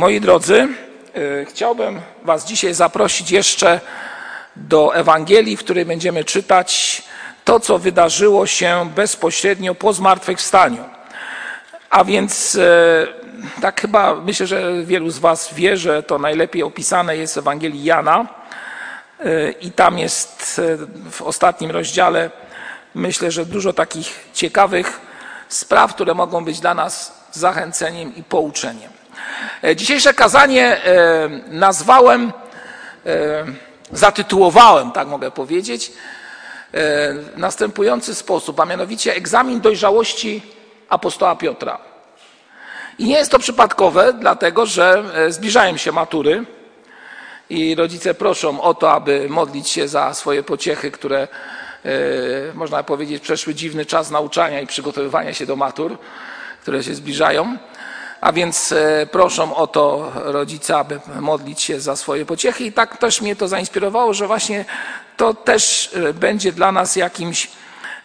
Moi drodzy, y, chciałbym Was dzisiaj zaprosić jeszcze do Ewangelii, w której będziemy czytać to, co wydarzyło się bezpośrednio po zmartwychwstaniu. A więc y, tak chyba myślę, że wielu z Was wie, że to najlepiej opisane jest w Ewangelii Jana. Y, I tam jest w ostatnim rozdziale, myślę, że dużo takich ciekawych spraw, które mogą być dla nas zachęceniem i pouczeniem. E, dzisiejsze kazanie e, nazwałem, e, zatytułowałem, tak mogę powiedzieć, w następujący sposób, a mianowicie egzamin dojrzałości apostoła Piotra. I nie jest to przypadkowe, dlatego że zbliżają się matury i rodzice proszą o to, aby modlić się za swoje pociechy, które można powiedzieć przeszły dziwny czas nauczania i przygotowywania się do matur, które się zbliżają. A więc e, proszę o to rodzica, aby modlić się za swoje pociechy. I tak też mnie to zainspirowało, że właśnie to też e, będzie dla nas jakimś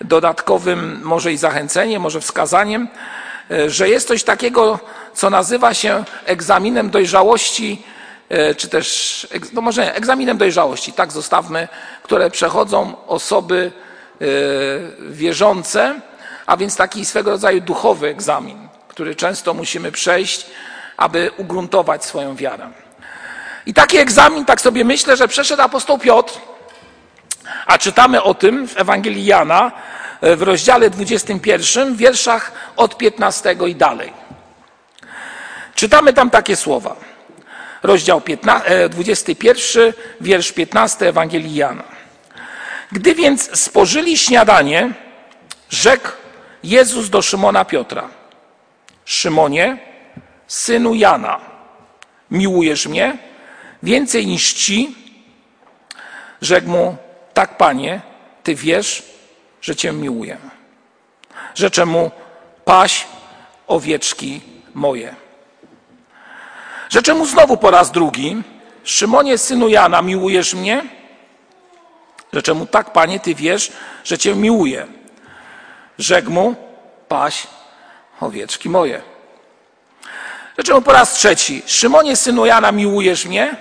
dodatkowym, może i zachęceniem, może wskazaniem, e, że jest coś takiego, co nazywa się egzaminem dojrzałości, czy też, no może egzaminem dojrzałości, tak zostawmy, które przechodzą osoby wierzące, a więc taki swego rodzaju duchowy egzamin który często musimy przejść, aby ugruntować swoją wiarę. I taki egzamin, tak sobie myślę, że przeszedł apostoł Piotr, a czytamy o tym w Ewangelii Jana w rozdziale 21, w wierszach od 15 i dalej. Czytamy tam takie słowa. Rozdział 15, 21, wiersz 15 Ewangelii Jana. Gdy więc spożyli śniadanie, rzekł Jezus do Szymona Piotra – Szymonie, synu Jana, miłujesz mnie więcej niż ci? Rzekł mu, tak panie, ty wiesz, że cię miłuję. Rzeczę mu, paś owieczki moje. Rzeczę mu znowu po raz drugi, Szymonie, synu Jana, miłujesz mnie? Rzeczę mu, tak panie, ty wiesz, że cię miłuję. Rzekł mu, paś owieczki moje. Dlaczego po raz trzeci? Szymonie, synu Jana, miłujesz mnie?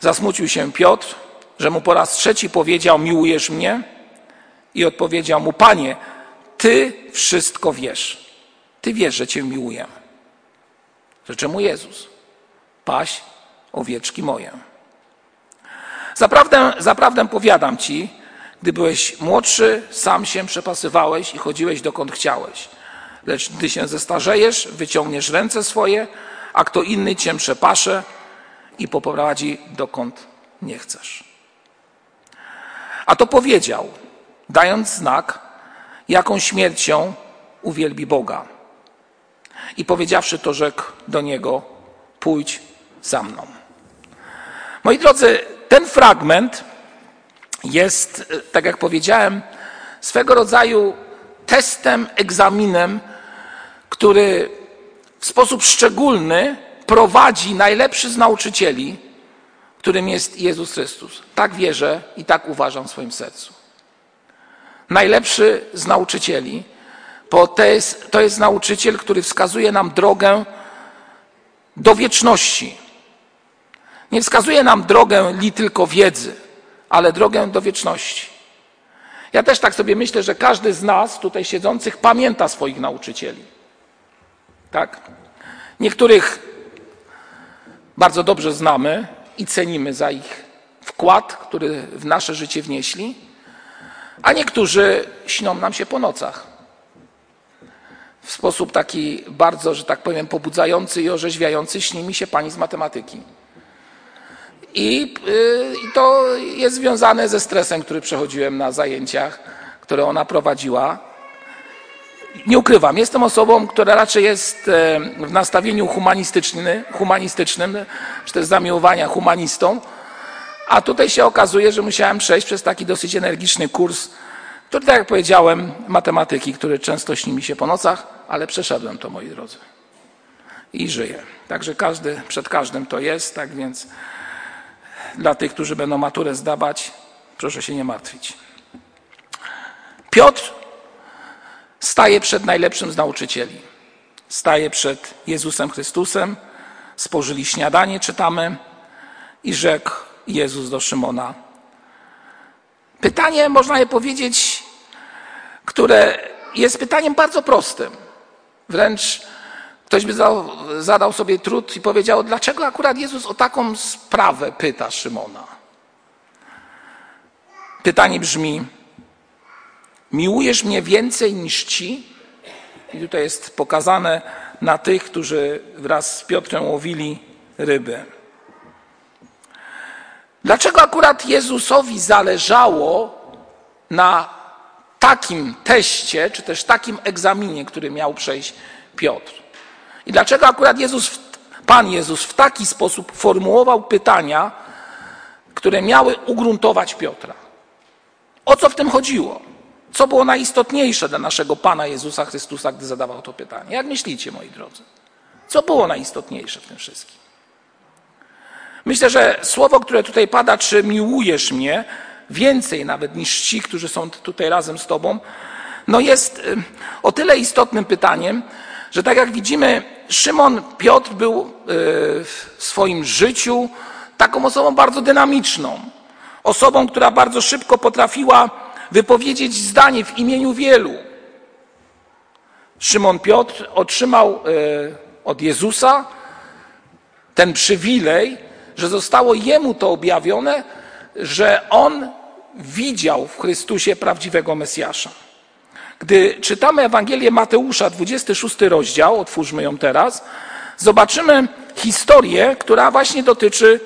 Zasmucił się Piotr, że mu po raz trzeci powiedział, miłujesz mnie? I odpowiedział mu, panie, ty wszystko wiesz. Ty wiesz, że cię miłuję. Rzecze mu Jezus, paś owieczki moje. Zaprawdę, zaprawdę powiadam ci, gdy byłeś młodszy, sam się przepasywałeś i chodziłeś dokąd chciałeś. Lecz gdy się zestarzejesz, wyciągniesz ręce swoje, a kto inny cię przepasze i poprowadzi dokąd nie chcesz. A to powiedział, dając znak, jaką śmiercią uwielbi Boga. I powiedziawszy to, rzekł do niego: Pójdź za mną. Moi drodzy, ten fragment jest, e, tak jak powiedziałem, swego rodzaju testem, egzaminem, który w sposób szczególny prowadzi najlepszy z nauczycieli, którym jest Jezus Chrystus. Tak wierzę i tak uważam w swoim sercu. Najlepszy z nauczycieli, bo to jest, to jest nauczyciel, który wskazuje nam drogę do wieczności. Nie wskazuje nam drogę li tylko wiedzy ale drogę do wieczności. Ja też tak sobie myślę, że każdy z nas tutaj siedzących pamięta swoich nauczycieli. Tak? Niektórych bardzo dobrze znamy i cenimy za ich wkład, który w nasze życie wnieśli, a niektórzy śnią nam się po nocach. W sposób taki bardzo, że tak powiem, pobudzający i orzeźwiający śni mi się pani z matematyki. I, y, I to jest związane ze stresem, który przechodziłem na zajęciach, które ona prowadziła. Nie ukrywam, jestem osobą, która raczej jest e, w nastawieniu humanistycznym, czy też zamiłowania humanistą, a tutaj się okazuje, że musiałem przejść przez taki dosyć energiczny kurs, który, tak jak powiedziałem, matematyki, który często śni mi się po nocach, ale przeszedłem to, moi drodzy. I żyję. Także każdy, przed każdym to jest, tak więc dla tych, którzy będą maturę zdawać, proszę się nie martwić. Piotr staje przed najlepszym z nauczycieli. Staje przed Jezusem Chrystusem spożyli śniadanie, czytamy, i rzekł Jezus do Szymona. Pytanie, można je powiedzieć, które jest pytaniem bardzo prostym. Wręcz ktoś by zadał, zadał sobie trud i powiedział, dlaczego akurat Jezus o taką sprawę pyta Szymona. Pytanie brzmi: Miłujesz mnie więcej niż ci? I tutaj jest pokazane na tych, którzy wraz z Piotrem łowili ryby. Dlaczego akurat Jezusowi zależało na takim teście, czy też takim egzaminie, który miał przejść Piotr? I dlaczego akurat Jezus, Pan Jezus w taki sposób formułował pytania, które miały ugruntować Piotra? O co w tym chodziło? Co było najistotniejsze dla naszego Pana Jezusa Chrystusa, gdy zadawał to pytanie? Jak myślicie, moi drodzy? Co było najistotniejsze w tym wszystkim? Myślę, że słowo, które tutaj pada, czy miłujesz mnie, więcej nawet niż ci, którzy są tutaj razem z Tobą, no jest y, o tyle istotnym pytaniem, że tak jak widzimy, Szymon Piotr był y, w swoim życiu taką osobą bardzo dynamiczną, osobą, która bardzo szybko potrafiła wypowiedzieć zdanie w imieniu wielu. Szymon Piotr otrzymał y, od Jezusa ten przywilej, że zostało jemu to objawione, że on widział w Chrystusie prawdziwego Mesjasza. Gdy czytamy Ewangelię Mateusza, 26 rozdział, otwórzmy ją teraz, zobaczymy historię, która właśnie dotyczy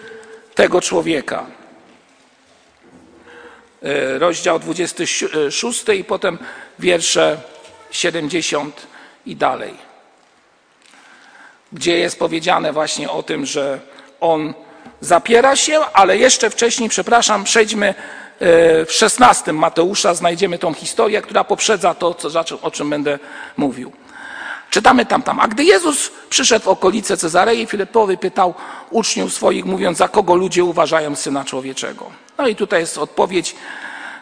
tego człowieka. E, rozdział 26 i potem wiersze 70 i dalej, gdzie jest powiedziane właśnie o tym, że on zapiera się, ale jeszcze wcześniej, przepraszam, przejdźmy w 16 Mateusza, znajdziemy tą historię, która poprzedza to, co, o czym będę mówił. Czytamy tam, tam. A gdy Jezus przyszedł w okolice Cezarei Filipowy, pytał uczniów swoich, mówiąc, za kogo ludzie uważają Syna Człowieczego. No i tutaj jest odpowiedź,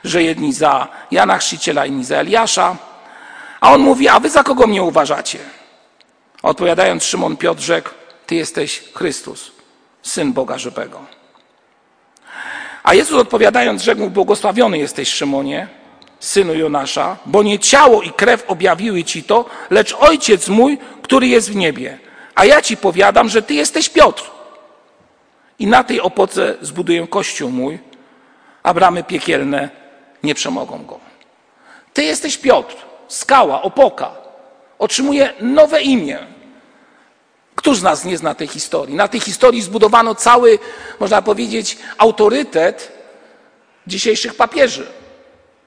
że jedni za Jana Chrzciciela, inni za Eliasza. A on mówi, a wy za kogo mnie uważacie? Odpowiadając Szymon Piotr rzekł, ty jesteś Chrystus, Syn Boga żywego. A Jezus odpowiadając rzekł błogosławiony jesteś Szymonie, synu Jonasza, bo nie ciało i krew objawiły ci to, lecz Ojciec mój, który jest w niebie. A ja ci powiadam, że ty jesteś Piotr. I na tej opoce zbuduję kościół mój, a bramy piekielne nie przemogą go. Ty jesteś Piotr, skała, opoka. Otrzymuje nowe imię. Któż z nas nie zna tej historii? Na tej historii zbudowano cały, można powiedzieć, autorytet dzisiejszych papieży.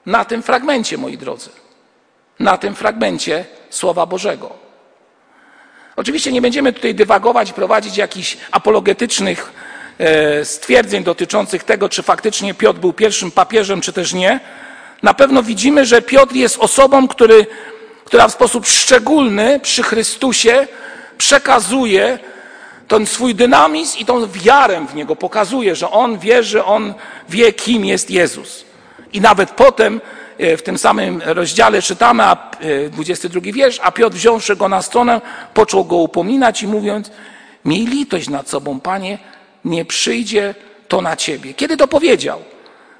Na tym fragmencie, moi drodzy. Na tym fragmencie Słowa Bożego. Oczywiście nie będziemy tutaj dywagować, prowadzić jakichś apologetycznych e, stwierdzeń dotyczących tego, czy faktycznie Piotr był pierwszym papieżem, czy też nie. Na pewno widzimy, że Piotr jest osobą, który, która w sposób szczególny przy Chrystusie przekazuje ten swój dynamizm i tą wiarę w niego, pokazuje, że on wierzy, on wie, kim jest Jezus. I nawet potem e, w tym samym rozdziale czytamy, a 22 e, wiersz, a Piotr wziąwszy go na stronę, począł go upominać i mówiąc, miej litość nad sobą, Panie, nie przyjdzie to na Ciebie. Kiedy to powiedział?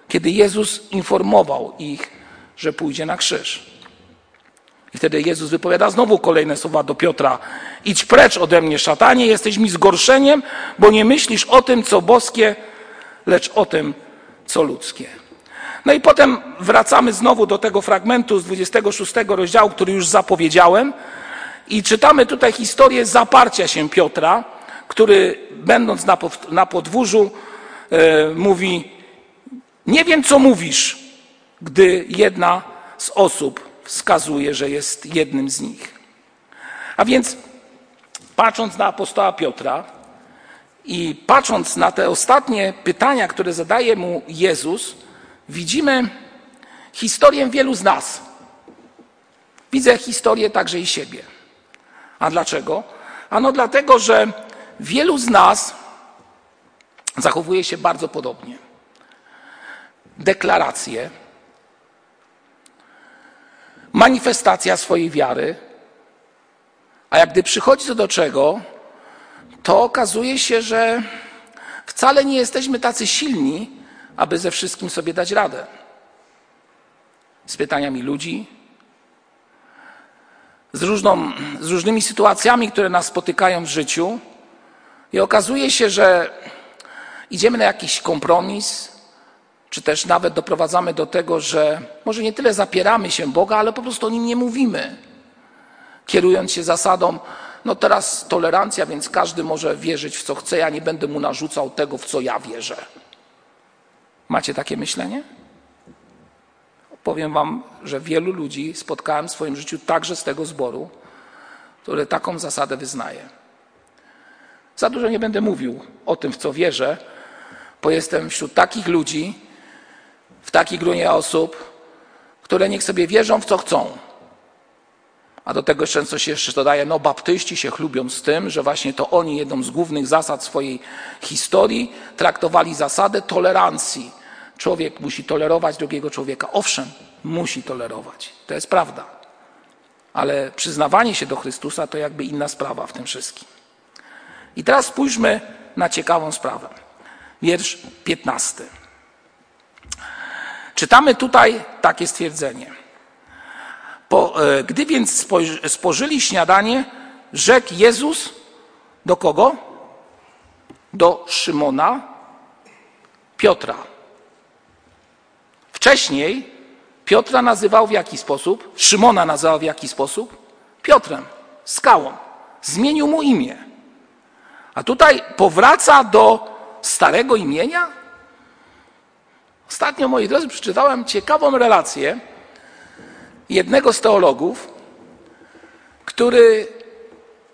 Kiedy Jezus informował ich, że pójdzie na krzyż. I wtedy Jezus wypowiada znowu kolejne słowa do Piotra. Idź precz ode mnie, szatanie, jesteś mi zgorszeniem, bo nie myślisz o tym, co boskie, lecz o tym, co ludzkie. No i potem wracamy znowu do tego fragmentu z 26 rozdziału, który już zapowiedziałem i czytamy tutaj historię zaparcia się Piotra, który będąc na, podwórzu e, mówi, nie wiem co mówisz, gdy jedna z osób wskazuje, że jest jednym z nich. A więc patrząc na apostoła Piotra i patrząc na te ostatnie pytania, które zadaje mu Jezus, widzimy historię wielu z nas. Widzę historię także i siebie. A dlaczego? Ano dlatego, że wielu z nas zachowuje się bardzo podobnie. Deklaracje, manifestacja swojej wiary, a jak gdy przychodzi to do czego, to okazuje się, że wcale nie jesteśmy tacy silni, aby ze wszystkim sobie dać radę. Z pytaniami ludzi, z, różną, z różnymi sytuacjami, które nas spotykają w życiu, i okazuje się, że idziemy na jakiś kompromis, czy też nawet doprowadzamy do tego, że może nie tyle zapieramy się Boga, ale po prostu o nim nie mówimy, kierując się zasadą, no teraz tolerancja, więc każdy może wierzyć w co chce, ja nie będę mu narzucał tego, w co ja wierzę. Macie takie myślenie? Powiem wam, że wielu ludzi spotkałem w swoim życiu także z tego zboru, który taką zasadę wyznaje. Za dużo nie będę mówił o tym, w co wierzę, bo jestem wśród takich ludzi, w takiej gronie osób, które niech sobie wierzą w co chcą. A do tego często się jeszcze dodaje, no baptyści się chlubią z tym, że właśnie to oni jedną z głównych zasad swojej historii traktowali zasadę tolerancji. Człowiek musi tolerować drugiego człowieka. Owszem, musi tolerować. To jest prawda. Ale przyznawanie się do Chrystusa to jakby inna sprawa w tym wszystkim. I teraz spójrzmy na ciekawą sprawę. Wiersz 15. Czytamy tutaj takie stwierdzenie. Po, e, gdy więc spożyli śniadanie, rzekł Jezus do kogo? Do Szymona Piotra. Wcześniej Piotra nazywał w jaki sposób? Szymona nazywał w jaki sposób? Piotrem, skałą. Zmienił mu imię. A tutaj powraca do starego imienia? Ostatnio, moi drodzy, przeczytałem ciekawą relację jednego z teologów, który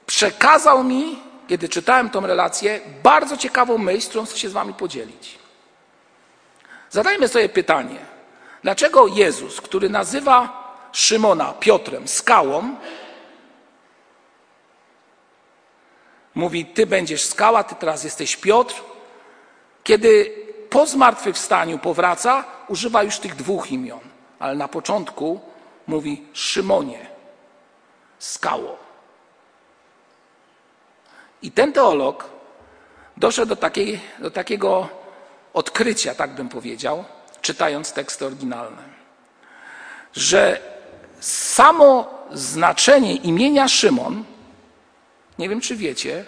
przekazał mi, kiedy czytałem tą relację, bardzo ciekawą myśl, którą chcę się z Wami podzielić. Zadajmy sobie pytanie, dlaczego Jezus, który nazywa Szymona Piotrem skałą, mówi: Ty będziesz skała, ty teraz jesteś Piotr, kiedy po zmartwychwstaniu powraca, używa już tych dwóch imion, ale na początku mówi Szymonie, skało. I ten teolog doszedł do, takiej, do takiego odkrycia, tak bym powiedział, czytając teksty oryginalne, że samo znaczenie imienia Szymon, nie wiem czy wiecie,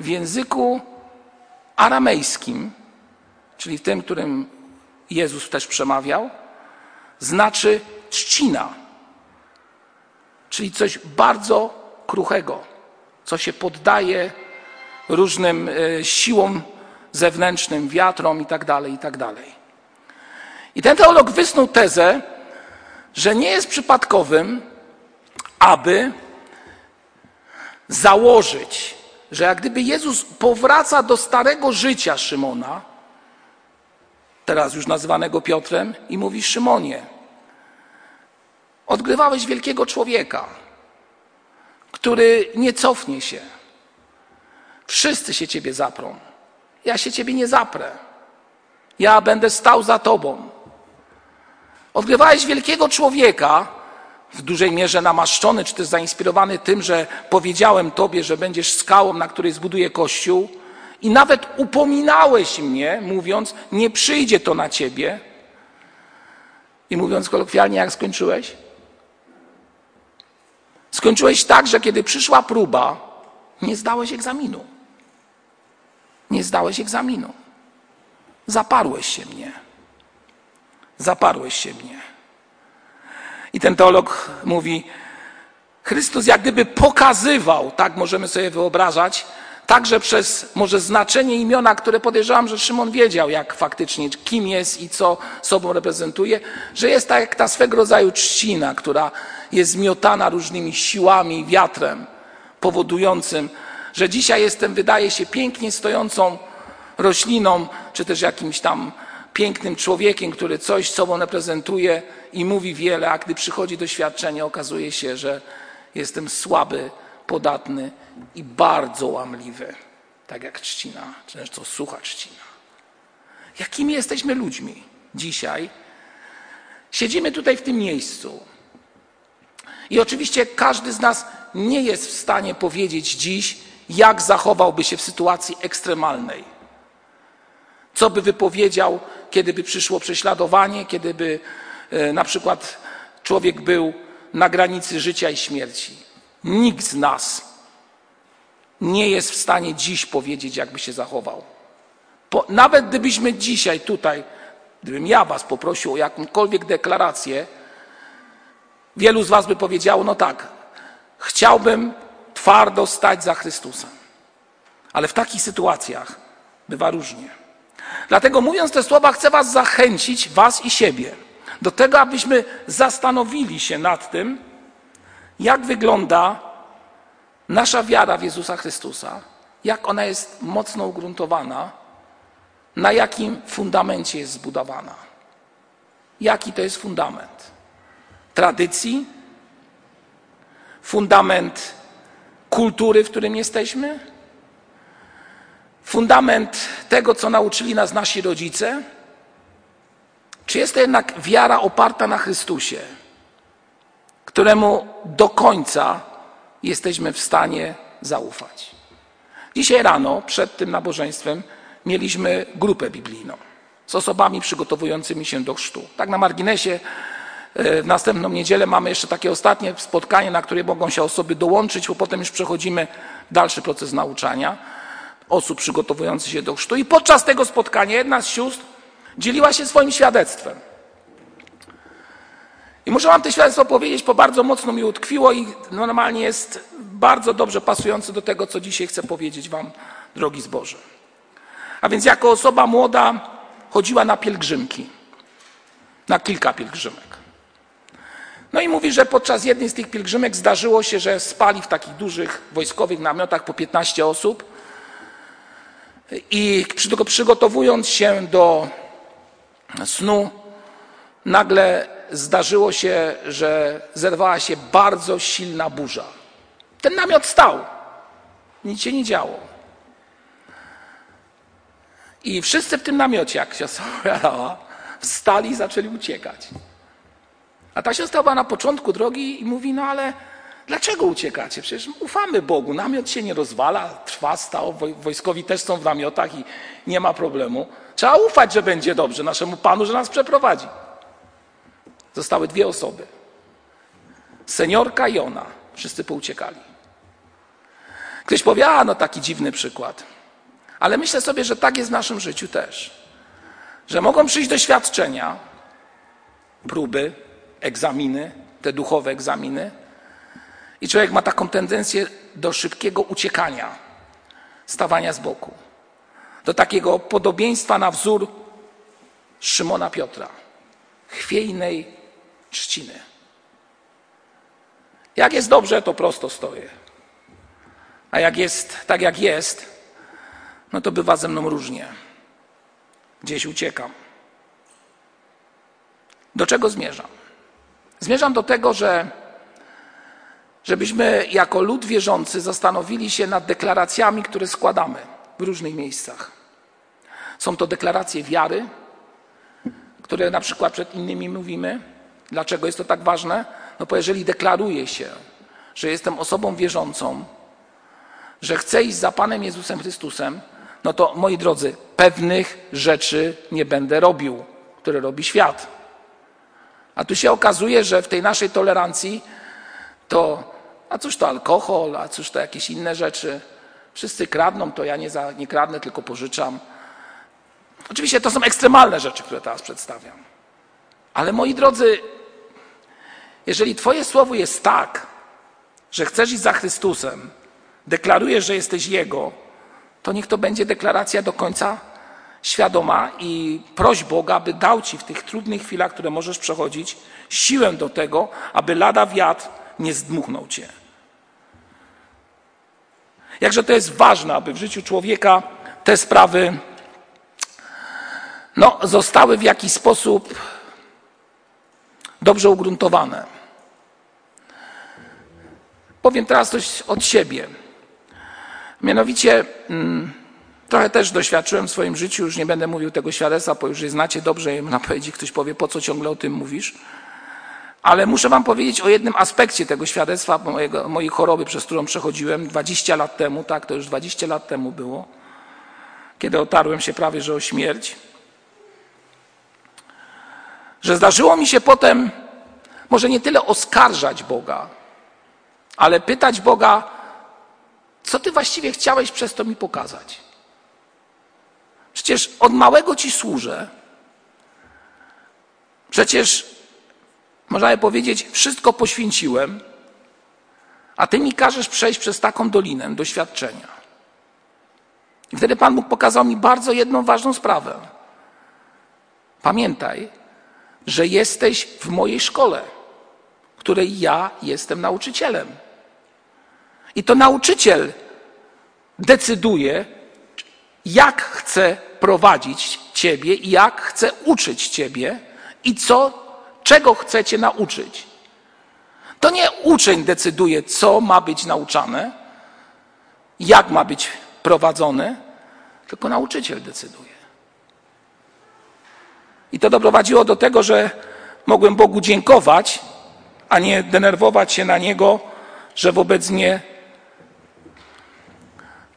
w języku aramejskim czyli w tym, którym Jezus też przemawiał, znaczy trzcina, czyli coś bardzo kruchego, co się poddaje różnym e, siłom zewnętrznym, wiatrom itd., tak itd. Tak I ten teolog wysnuł tezę, że nie jest przypadkowym, aby założyć, że jak gdyby Jezus powraca do starego życia Szymona, teraz już nazywanego Piotrem, i mówi: Szymonie, odgrywałeś wielkiego człowieka, który nie cofnie się. Wszyscy się ciebie zaprą. Ja się ciebie nie zaprę. Ja będę stał za tobą. Odgrywałeś wielkiego człowieka, w dużej mierze namaszczony, czy też zainspirowany tym, że powiedziałem tobie, że będziesz skałą, na której zbuduję kościół. I nawet upominałeś mnie, mówiąc, nie przyjdzie to na ciebie. I mówiąc kolokwialnie, jak skończyłeś? Skończyłeś tak, że kiedy przyszła próba, nie zdałeś egzaminu. Nie zdałeś egzaminu. Zaparłeś się mnie. Zaparłeś się mnie. I ten teolog mówi, Chrystus jak gdyby pokazywał, tak możemy sobie wyobrażać, Także przez może znaczenie imiona, które podejrzewam, że Szymon wiedział, jak faktycznie, kim jest i co sobą reprezentuje, że jest tak jak ta swego rodzaju trzcina, która jest zmiotana różnymi siłami, wiatrem, powodującym, że dzisiaj jestem, wydaje się, pięknie stojącą rośliną, czy też jakimś tam pięknym człowiekiem, który coś sobą reprezentuje i mówi wiele, a gdy przychodzi doświadczenie, okazuje się, że jestem słaby, podatny i bardzo łamliwy, tak jak trzcina, czy też to sucha trzcina. Jakimi jesteśmy ludźmi dzisiaj? Siedzimy tutaj w tym miejscu. I oczywiście każdy z nas nie jest w stanie powiedzieć dziś, jak zachowałby się w sytuacji ekstremalnej. Co by wypowiedział, kiedy by przyszło prześladowanie, kiedy by e, na przykład człowiek był na granicy życia i śmierci. Nikt z nas nie jest w stanie dziś powiedzieć, jakby się zachował. Po, nawet gdybyśmy dzisiaj tutaj, gdybym ja Was poprosił o jakąkolwiek deklarację, wielu z Was by powiedziało: No tak, chciałbym twardo stać za Chrystusem. Ale w takich sytuacjach bywa różnie. Dlatego mówiąc te słowa, chcę Was zachęcić, Was i siebie, do tego, abyśmy zastanowili się nad tym, jak wygląda nasza wiara w Jezusa Chrystusa, jak ona jest mocno ugruntowana, na jakim fundamencie jest zbudowana. Jaki to jest fundament? Tradycji? Fundament kultury, w którym jesteśmy? Fundament tego, co nauczyli nas nasi rodzice? Czy jest to jednak wiara oparta na Chrystusie, któremu do końca jesteśmy w stanie zaufać? Dzisiaj rano, przed tym nabożeństwem, mieliśmy grupę biblijną z osobami przygotowującymi się do chrztu. Tak na marginesie, e, w następną niedzielę mamy jeszcze takie ostatnie spotkanie, na które mogą się osoby dołączyć, bo potem już przechodzimy dalszy proces nauczania osób przygotowujących się do chrztu. I podczas tego spotkania jedna z sióstr dzieliła się swoim świadectwem. I muszę wam to świadectwo powiedzieć, bo bardzo mocno mi utkwiło i normalnie jest bardzo dobrze pasujące do tego, co dzisiaj chcę powiedzieć wam, drogi zboże. A więc jako osoba młoda chodziła na pielgrzymki, na kilka pielgrzymek. No i mówi, że podczas jednej z tych pielgrzymek zdarzyło się, że spali w takich dużych wojskowych namiotach po 15 osób i przygotowując się do snu, nagle zdarzyło się, że zerwała się bardzo silna burza. Ten namiot stał, nic się nie działo. I wszyscy w tym namiocie, jak się opowiadała, wstali i zaczęli uciekać. A ta siostra była na początku drogi i mówi, no ale dlaczego uciekacie? Przecież ufamy Bogu, namiot się nie rozwala, trwa, stał, wojskowi też są w namiotach i nie ma problemu. Trzeba ufać, że będzie dobrze naszemu Panu, że nas przeprowadzi. Zostały dwie osoby. Seniorka i ona. Wszyscy pouciekali. Ktoś powie, a no taki dziwny przykład. Ale myślę sobie, że tak jest w naszym życiu też. Że mogą przyjść doświadczenia, próby, egzaminy, te duchowe egzaminy, i człowiek ma taką tendencję do szybkiego uciekania, stawania z boku, do takiego podobieństwa na wzór Szymona Piotra, chwiejnej trzciny. Jak jest dobrze, to prosto stoję. A jak jest tak, jak jest, no to bywa ze mną różnie. Gdzieś uciekam. Do czego zmierzam? Zmierzam do tego, że żebyśmy jako lud wierzący zastanowili się nad deklaracjami, które składamy w różnych miejscach. Są to deklaracje wiary, które na przykład przed innymi mówimy. Dlaczego jest to tak ważne? No bo jeżeli deklaruję się, że jestem osobą wierzącą, że chcę iść za Panem Jezusem Chrystusem, no to moi drodzy, pewnych rzeczy nie będę robił, które robi świat. A tu się okazuje, że w tej naszej tolerancji to, a cóż to alkohol, a cóż to jakieś inne rzeczy. Wszyscy kradną, to ja nie, za, nie kradnę, tylko pożyczam. Oczywiście to są ekstremalne rzeczy, które teraz przedstawiam. Ale moi drodzy, jeżeli Twoje słowo jest tak, że chcesz iść za Chrystusem, deklarujesz, że jesteś Jego, to niech to będzie deklaracja do końca świadoma i proś Boga, aby dał Ci w tych trudnych chwilach, które możesz przechodzić, siłę do tego, aby lada wiatr nie zdmuchnął Cię. Jakże to jest ważne, aby w życiu człowieka te sprawy no, zostały w jakiś sposób dobrze ugruntowane. Powiem teraz coś od siebie. Mianowicie, mm, trochę też doświadczyłem w swoim życiu, już nie będę mówił tego świadectwa, bo już je znacie dobrze i na powiedzieć, ktoś powie, po co ciągle o tym mówisz. Ale muszę Wam powiedzieć o jednym aspekcie tego świadectwa mojego, mojej choroby, przez którą przechodziłem 20 lat temu, tak, to już 20 lat temu było, kiedy otarłem się prawie że o śmierć. Że zdarzyło mi się potem, może nie tyle oskarżać Boga, ale pytać Boga, co Ty właściwie chciałeś przez to mi pokazać? Przecież od małego Ci służę. Przecież można by powiedzieć, wszystko poświęciłem, a Ty mi każesz przejść przez taką dolinę doświadczenia. I wtedy Pan Bóg pokazał mi bardzo jedną ważną sprawę. Pamiętaj, że jesteś w mojej szkole, której ja jestem nauczycielem. I to nauczyciel decyduje, jak chce prowadzić Ciebie i jak chce uczyć Ciebie i co czego chcecie nauczyć. To nie uczeń decyduje, co ma być nauczane, jak ma być prowadzone, tylko nauczyciel decyduje. I to doprowadziło do tego, że mogłem Bogu dziękować, a nie denerwować się na Niego, że wobec mnie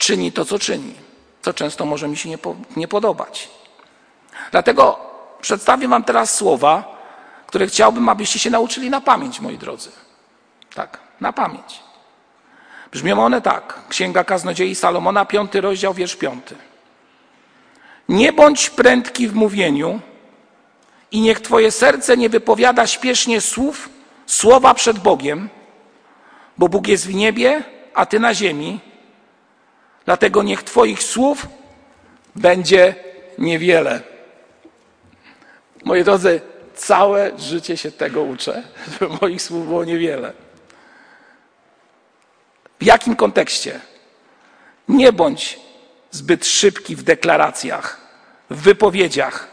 czyni to, co czyni, co często może mi się nie, po, nie podobać. Dlatego przedstawię Wam teraz słowa, które chciałbym, abyście się nauczyli na pamięć, moi drodzy. Tak, na pamięć. Brzmią one tak. Księga Kaznodziei Salomona, piąty rozdział, wiersz piąty. Nie bądź prędki w mówieniu i niech Twoje serce nie wypowiada śpiesznie słów, słowa przed Bogiem, bo Bóg jest w niebie, a Ty na ziemi. Dlatego niech Twoich słów będzie niewiele. Moi drodzy, Całe życie się tego uczę, żeby moich słów było niewiele. W jakim kontekście? Nie bądź zbyt szybki w deklaracjach, w wypowiedziach.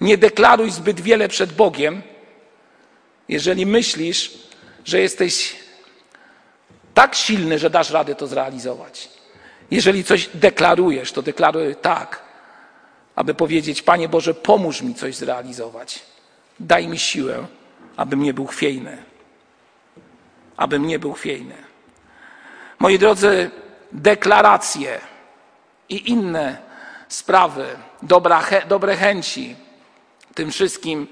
Nie deklaruj zbyt wiele przed Bogiem, jeżeli myślisz, że jesteś tak silny, że dasz radę to zrealizować. Jeżeli coś deklarujesz, to deklaruj tak, aby powiedzieć: Panie Boże, pomóż mi coś zrealizować. Daj mi siłę, abym nie był chwiejny. Abym nie był chwiejny. Moi drodzy, deklaracje i inne sprawy, dobra, dobre chęci, tym wszystkim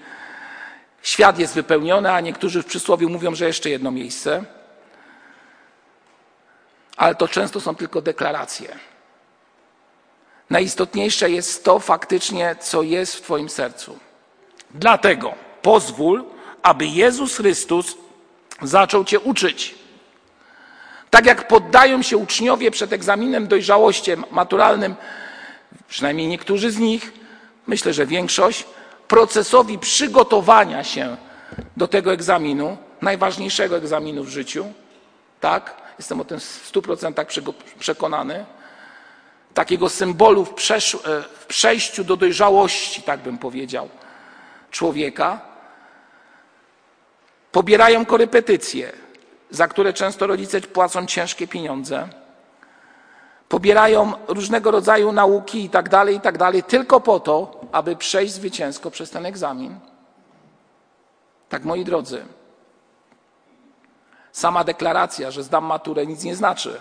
świat jest wypełniony, a niektórzy w przysłowiu mówią, że jeszcze jedno miejsce. Ale to często są tylko deklaracje. Najistotniejsze jest to faktycznie, co jest w Twoim sercu. Dlatego pozwól, aby Jezus Chrystus zaczął Cię uczyć. Tak jak poddają się uczniowie przed egzaminem dojrzałości maturalnym, przynajmniej niektórzy z nich, myślę, że większość, procesowi przygotowania się do tego egzaminu, najważniejszego egzaminu w życiu, tak, jestem o tym w 100% przekonany, takiego symbolu w, w przejściu do dojrzałości, tak bym powiedział, człowieka, pobierają korepetycje, za które często rodzice płacą ciężkie pieniądze, pobierają różnego rodzaju nauki i tak dalej, i tak dalej, tylko po to, aby przejść zwycięsko przez ten egzamin. Tak, moi drodzy, sama deklaracja, że zdam maturę, nic nie znaczy,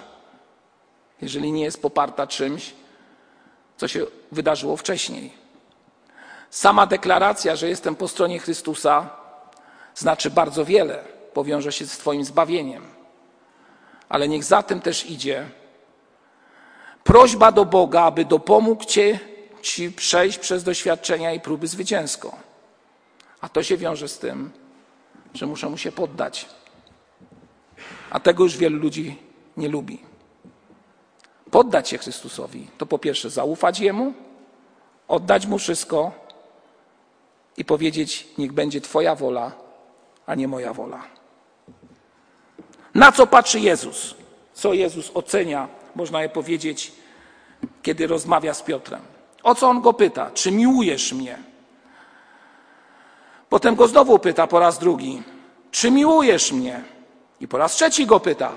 jeżeli nie jest poparta czymś, co się wydarzyło wcześniej. Sama deklaracja, że jestem po stronie Chrystusa, znaczy bardzo wiele, powiąże się z Twoim zbawieniem. Ale niech za tym też idzie prośba do Boga, aby dopomógł Cię, Ci przejść przez doświadczenia i próby zwycięsko. A to się wiąże z tym, że muszę mu się poddać. A tego już wielu ludzi nie lubi. Poddać się Chrystusowi to po pierwsze zaufać Jemu, oddać Mu wszystko, i powiedzieć: Niech będzie Twoja wola, a nie moja wola. Na co patrzy Jezus? Co Jezus ocenia, można je powiedzieć, kiedy rozmawia z Piotrem? O co on go pyta? Czy miłujesz mnie? Potem go znowu pyta po raz drugi: Czy miłujesz mnie? I po raz trzeci go pyta: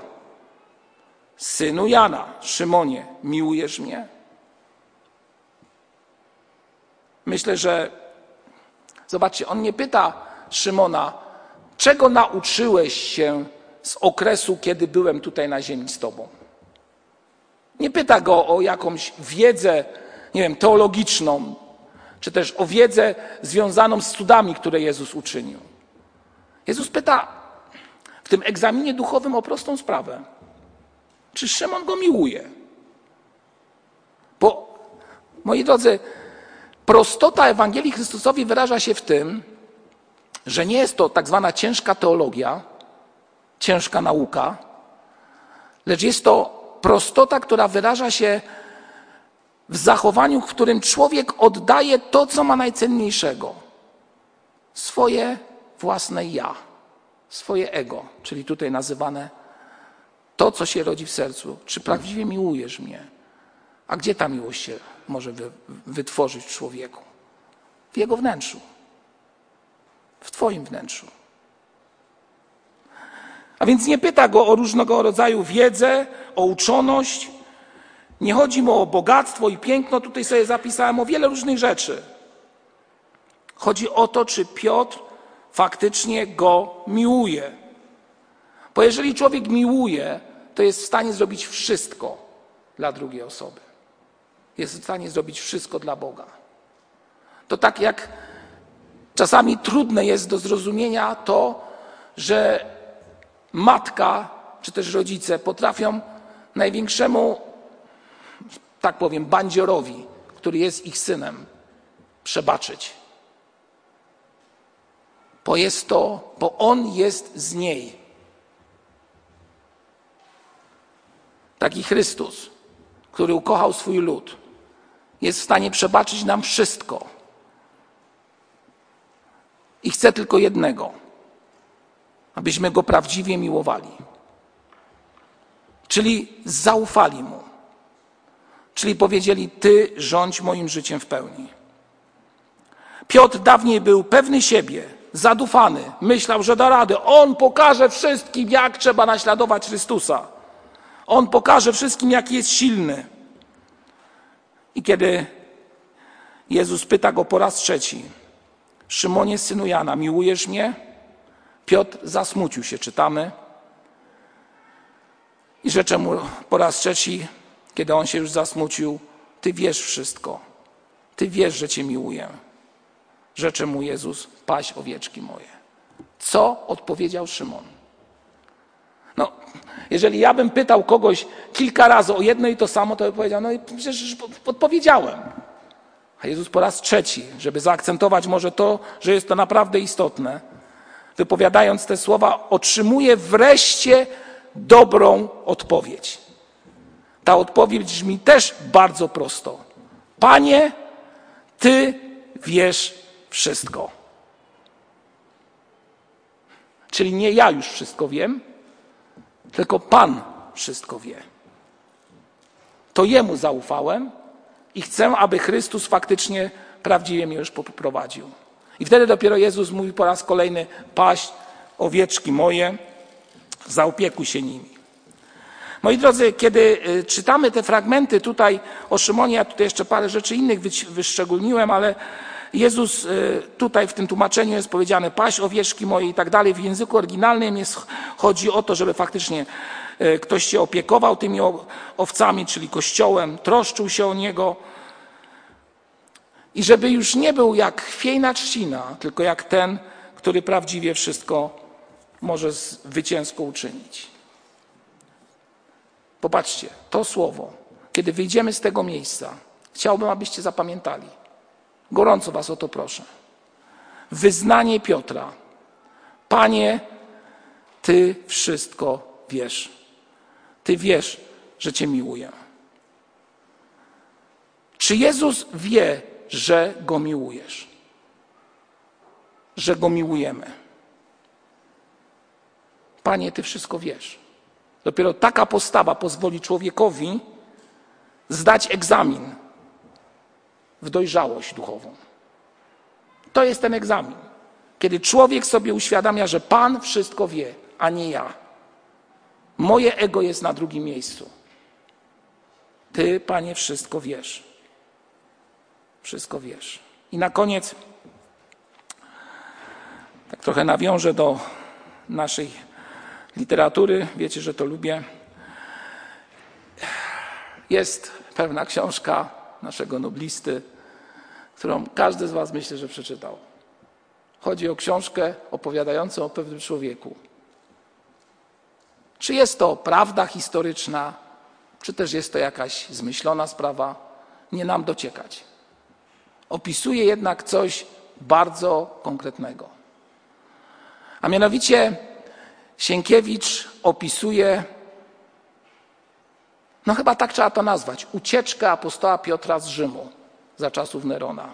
Synu Jana, Szymonie, miłujesz mnie? Myślę, że Zobaczcie, on nie pyta Szymona, czego nauczyłeś się z okresu, kiedy byłem tutaj na ziemi z Tobą? Nie pyta go o jakąś wiedzę, nie wiem, teologiczną, czy też o wiedzę związaną z cudami, które Jezus uczynił. Jezus pyta tym egzaminie duchowym o prostą sprawę. Czy Szymon go miłuje? Bo, moi drodzy, prostota Ewangelii Chrystusowi wyraża się w tym, że nie jest to tak zwana ciężka teologia, ciężka nauka, lecz jest to prostota, która wyraża się w zachowaniu, w którym człowiek oddaje to, co ma najcenniejszego swoje własne ja, swoje ego, czyli tutaj nazywane to, co się rodzi w sercu. Czy prawdziwie miłujesz mnie? A gdzie ta miłość się może wytworzyć w człowieku? W jego wnętrzu, w Twoim wnętrzu. A więc nie pyta go o różnego rodzaju wiedzę, o uczoność. Nie chodzi mu o bogactwo i piękno. Tutaj sobie zapisałem o wiele różnych rzeczy. Chodzi o to, czy Piotr faktycznie go miłuje. Bo jeżeli człowiek miłuje, to jest w stanie zrobić wszystko dla drugiej osoby. Jest w stanie zrobić wszystko dla Boga. To tak jak czasami trudne jest do zrozumienia to, że matka czy też rodzice potrafią największemu, tak powiem, bandziorowi, który jest ich synem, przebaczyć. Bo jest to, bo on jest z niej. Taki Chrystus, który ukochał swój lud, jest w stanie przebaczyć nam wszystko. I chce tylko jednego abyśmy go prawdziwie miłowali. Czyli zaufali mu. Czyli powiedzieli: Ty rządź moim życiem w pełni. Piotr dawniej był pewny siebie, zadufany, myślał, że da radę. On pokaże wszystkim, jak trzeba naśladować Chrystusa. On pokaże wszystkim, jaki jest silny. I kiedy Jezus pyta go po raz trzeci: Szymonie, synu Jana, miłujesz mnie? Piotr zasmucił się, czytamy. I rzecze mu po raz trzeci, kiedy on się już zasmucił, Ty wiesz wszystko. Ty wiesz, że Cię miłuję. Rzecze mu Jezus, paś owieczki moje. Co odpowiedział Szymon? No, jeżeli ja bym pytał kogoś kilka razy o jedno i to samo, to by powiedział, no i przecież odpowiedziałem. A Jezus po raz trzeci, żeby zaakcentować może to, że jest to naprawdę istotne, wypowiadając te słowa, otrzymuje wreszcie dobrą odpowiedź. Ta odpowiedź brzmi też bardzo prosto. Panie, Ty wiesz wszystko. Czyli nie ja już wszystko wiem, tylko Pan wszystko wie. To Jemu zaufałem i chcę, aby Chrystus faktycznie prawdziwie mnie już poprowadził. I wtedy dopiero Jezus mówi po raz kolejny: paść owieczki moje, zaopiekuj się nimi. Moi drodzy, kiedy y, czytamy te fragmenty tutaj o Szymonie, ja tutaj jeszcze parę rzeczy innych wyszczególniłem, ale Jezus y, tutaj w tym tłumaczeniu jest powiedziane paść owieczki moje i tak dalej. W języku oryginalnym jest, chodzi o to, żeby faktycznie y, ktoś się opiekował tymi owcami, czyli kościołem, troszczył się o niego, i żeby już nie był jak chwiejna trzcina, tylko jak ten, który prawdziwie wszystko może zwycięsko uczynić. Popatrzcie, to słowo, kiedy wyjdziemy z tego miejsca, chciałbym, abyście zapamiętali. Gorąco Was o to proszę. Wyznanie Piotra. Panie, Ty wszystko wiesz. Ty wiesz, że Cię miłuję. Czy Jezus wie, że go miłujesz, że go miłujemy. Panie, Ty wszystko wiesz. Dopiero taka postawa pozwoli człowiekowi zdać egzamin w dojrzałość duchową. To jest ten egzamin. Kiedy człowiek sobie uświadamia, że Pan wszystko wie, a nie ja. Moje ego jest na drugim miejscu. Ty, Panie, wszystko wiesz. Wszystko wiesz. I na koniec, tak trochę nawiążę do naszej literatury. Wiecie, że to lubię. Jest pewna książka naszego noblisty, którą każdy z Was myślę, że przeczytał. Chodzi o książkę opowiadającą o pewnym człowieku. Czy jest to prawda historyczna, czy też jest to jakaś zmyślona sprawa, nie nam dociekać. Opisuje jednak coś bardzo konkretnego. A mianowicie Sienkiewicz opisuje, no chyba tak trzeba to nazwać, ucieczkę apostoła Piotra z Rzymu za czasów Nerona.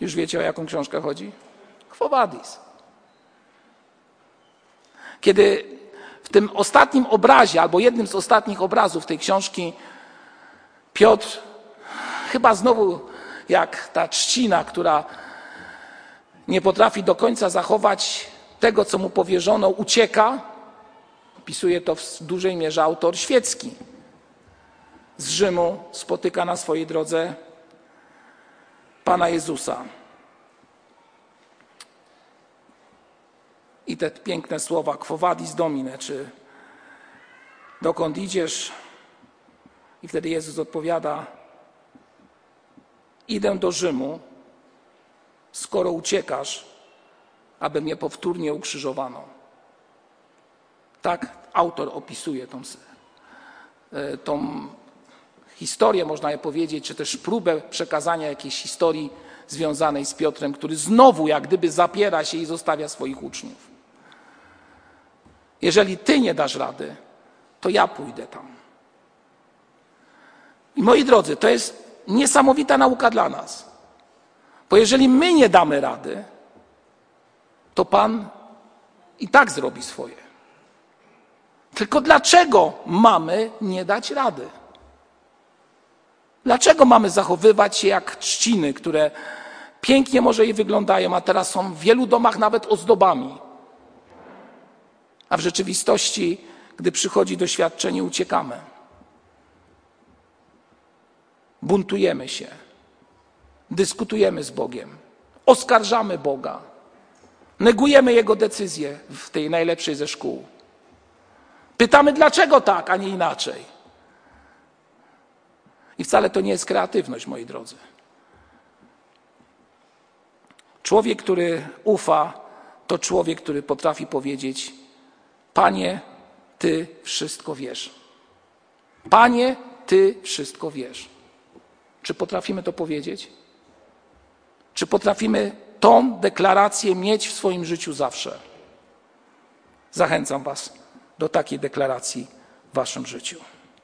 Już wiecie, o jaką książkę chodzi? Quo Vadis. Kiedy w tym ostatnim obrazie, albo jednym z ostatnich obrazów tej książki, Piotr, chyba znowu jak ta trzcina, która nie potrafi do końca zachować tego, co mu powierzono, ucieka. Opisuje to w dużej mierze autor świecki. Z Rzymu spotyka na swojej drodze Pana Jezusa. I te piękne słowa, quo domine, czy dokąd idziesz? I wtedy Jezus odpowiada, idę do Rzymu, skoro uciekasz, aby mnie powtórnie ukrzyżowano. Tak autor opisuje tą, e, tą historię, można je powiedzieć, czy też próbę przekazania jakiejś historii związanej z Piotrem, który znowu jak gdyby zapiera się i zostawia swoich uczniów. Jeżeli ty nie dasz rady, to ja pójdę tam. I moi drodzy, to jest niesamowita nauka dla nas. Bo jeżeli my nie damy rady, to Pan i tak zrobi swoje. Tylko dlaczego mamy nie dać rady? Dlaczego mamy zachowywać się jak trzciny, które pięknie może i wyglądają, a teraz są w wielu domach nawet ozdobami? A w rzeczywistości, gdy przychodzi doświadczenie, uciekamy. Buntujemy się, dyskutujemy z Bogiem, oskarżamy Boga, negujemy Jego decyzje w tej najlepszej ze szkół. Pytamy, dlaczego tak, a nie inaczej. I wcale to nie jest kreatywność, moi drodzy. Człowiek, który ufa, to człowiek, który potrafi powiedzieć: Panie, Ty wszystko wiesz. Panie, Ty wszystko wiesz. Czy potrafimy to powiedzieć? Czy potrafimy tą deklarację mieć w swoim życiu zawsze? Zachęcam Was do takiej deklaracji w Waszym życiu.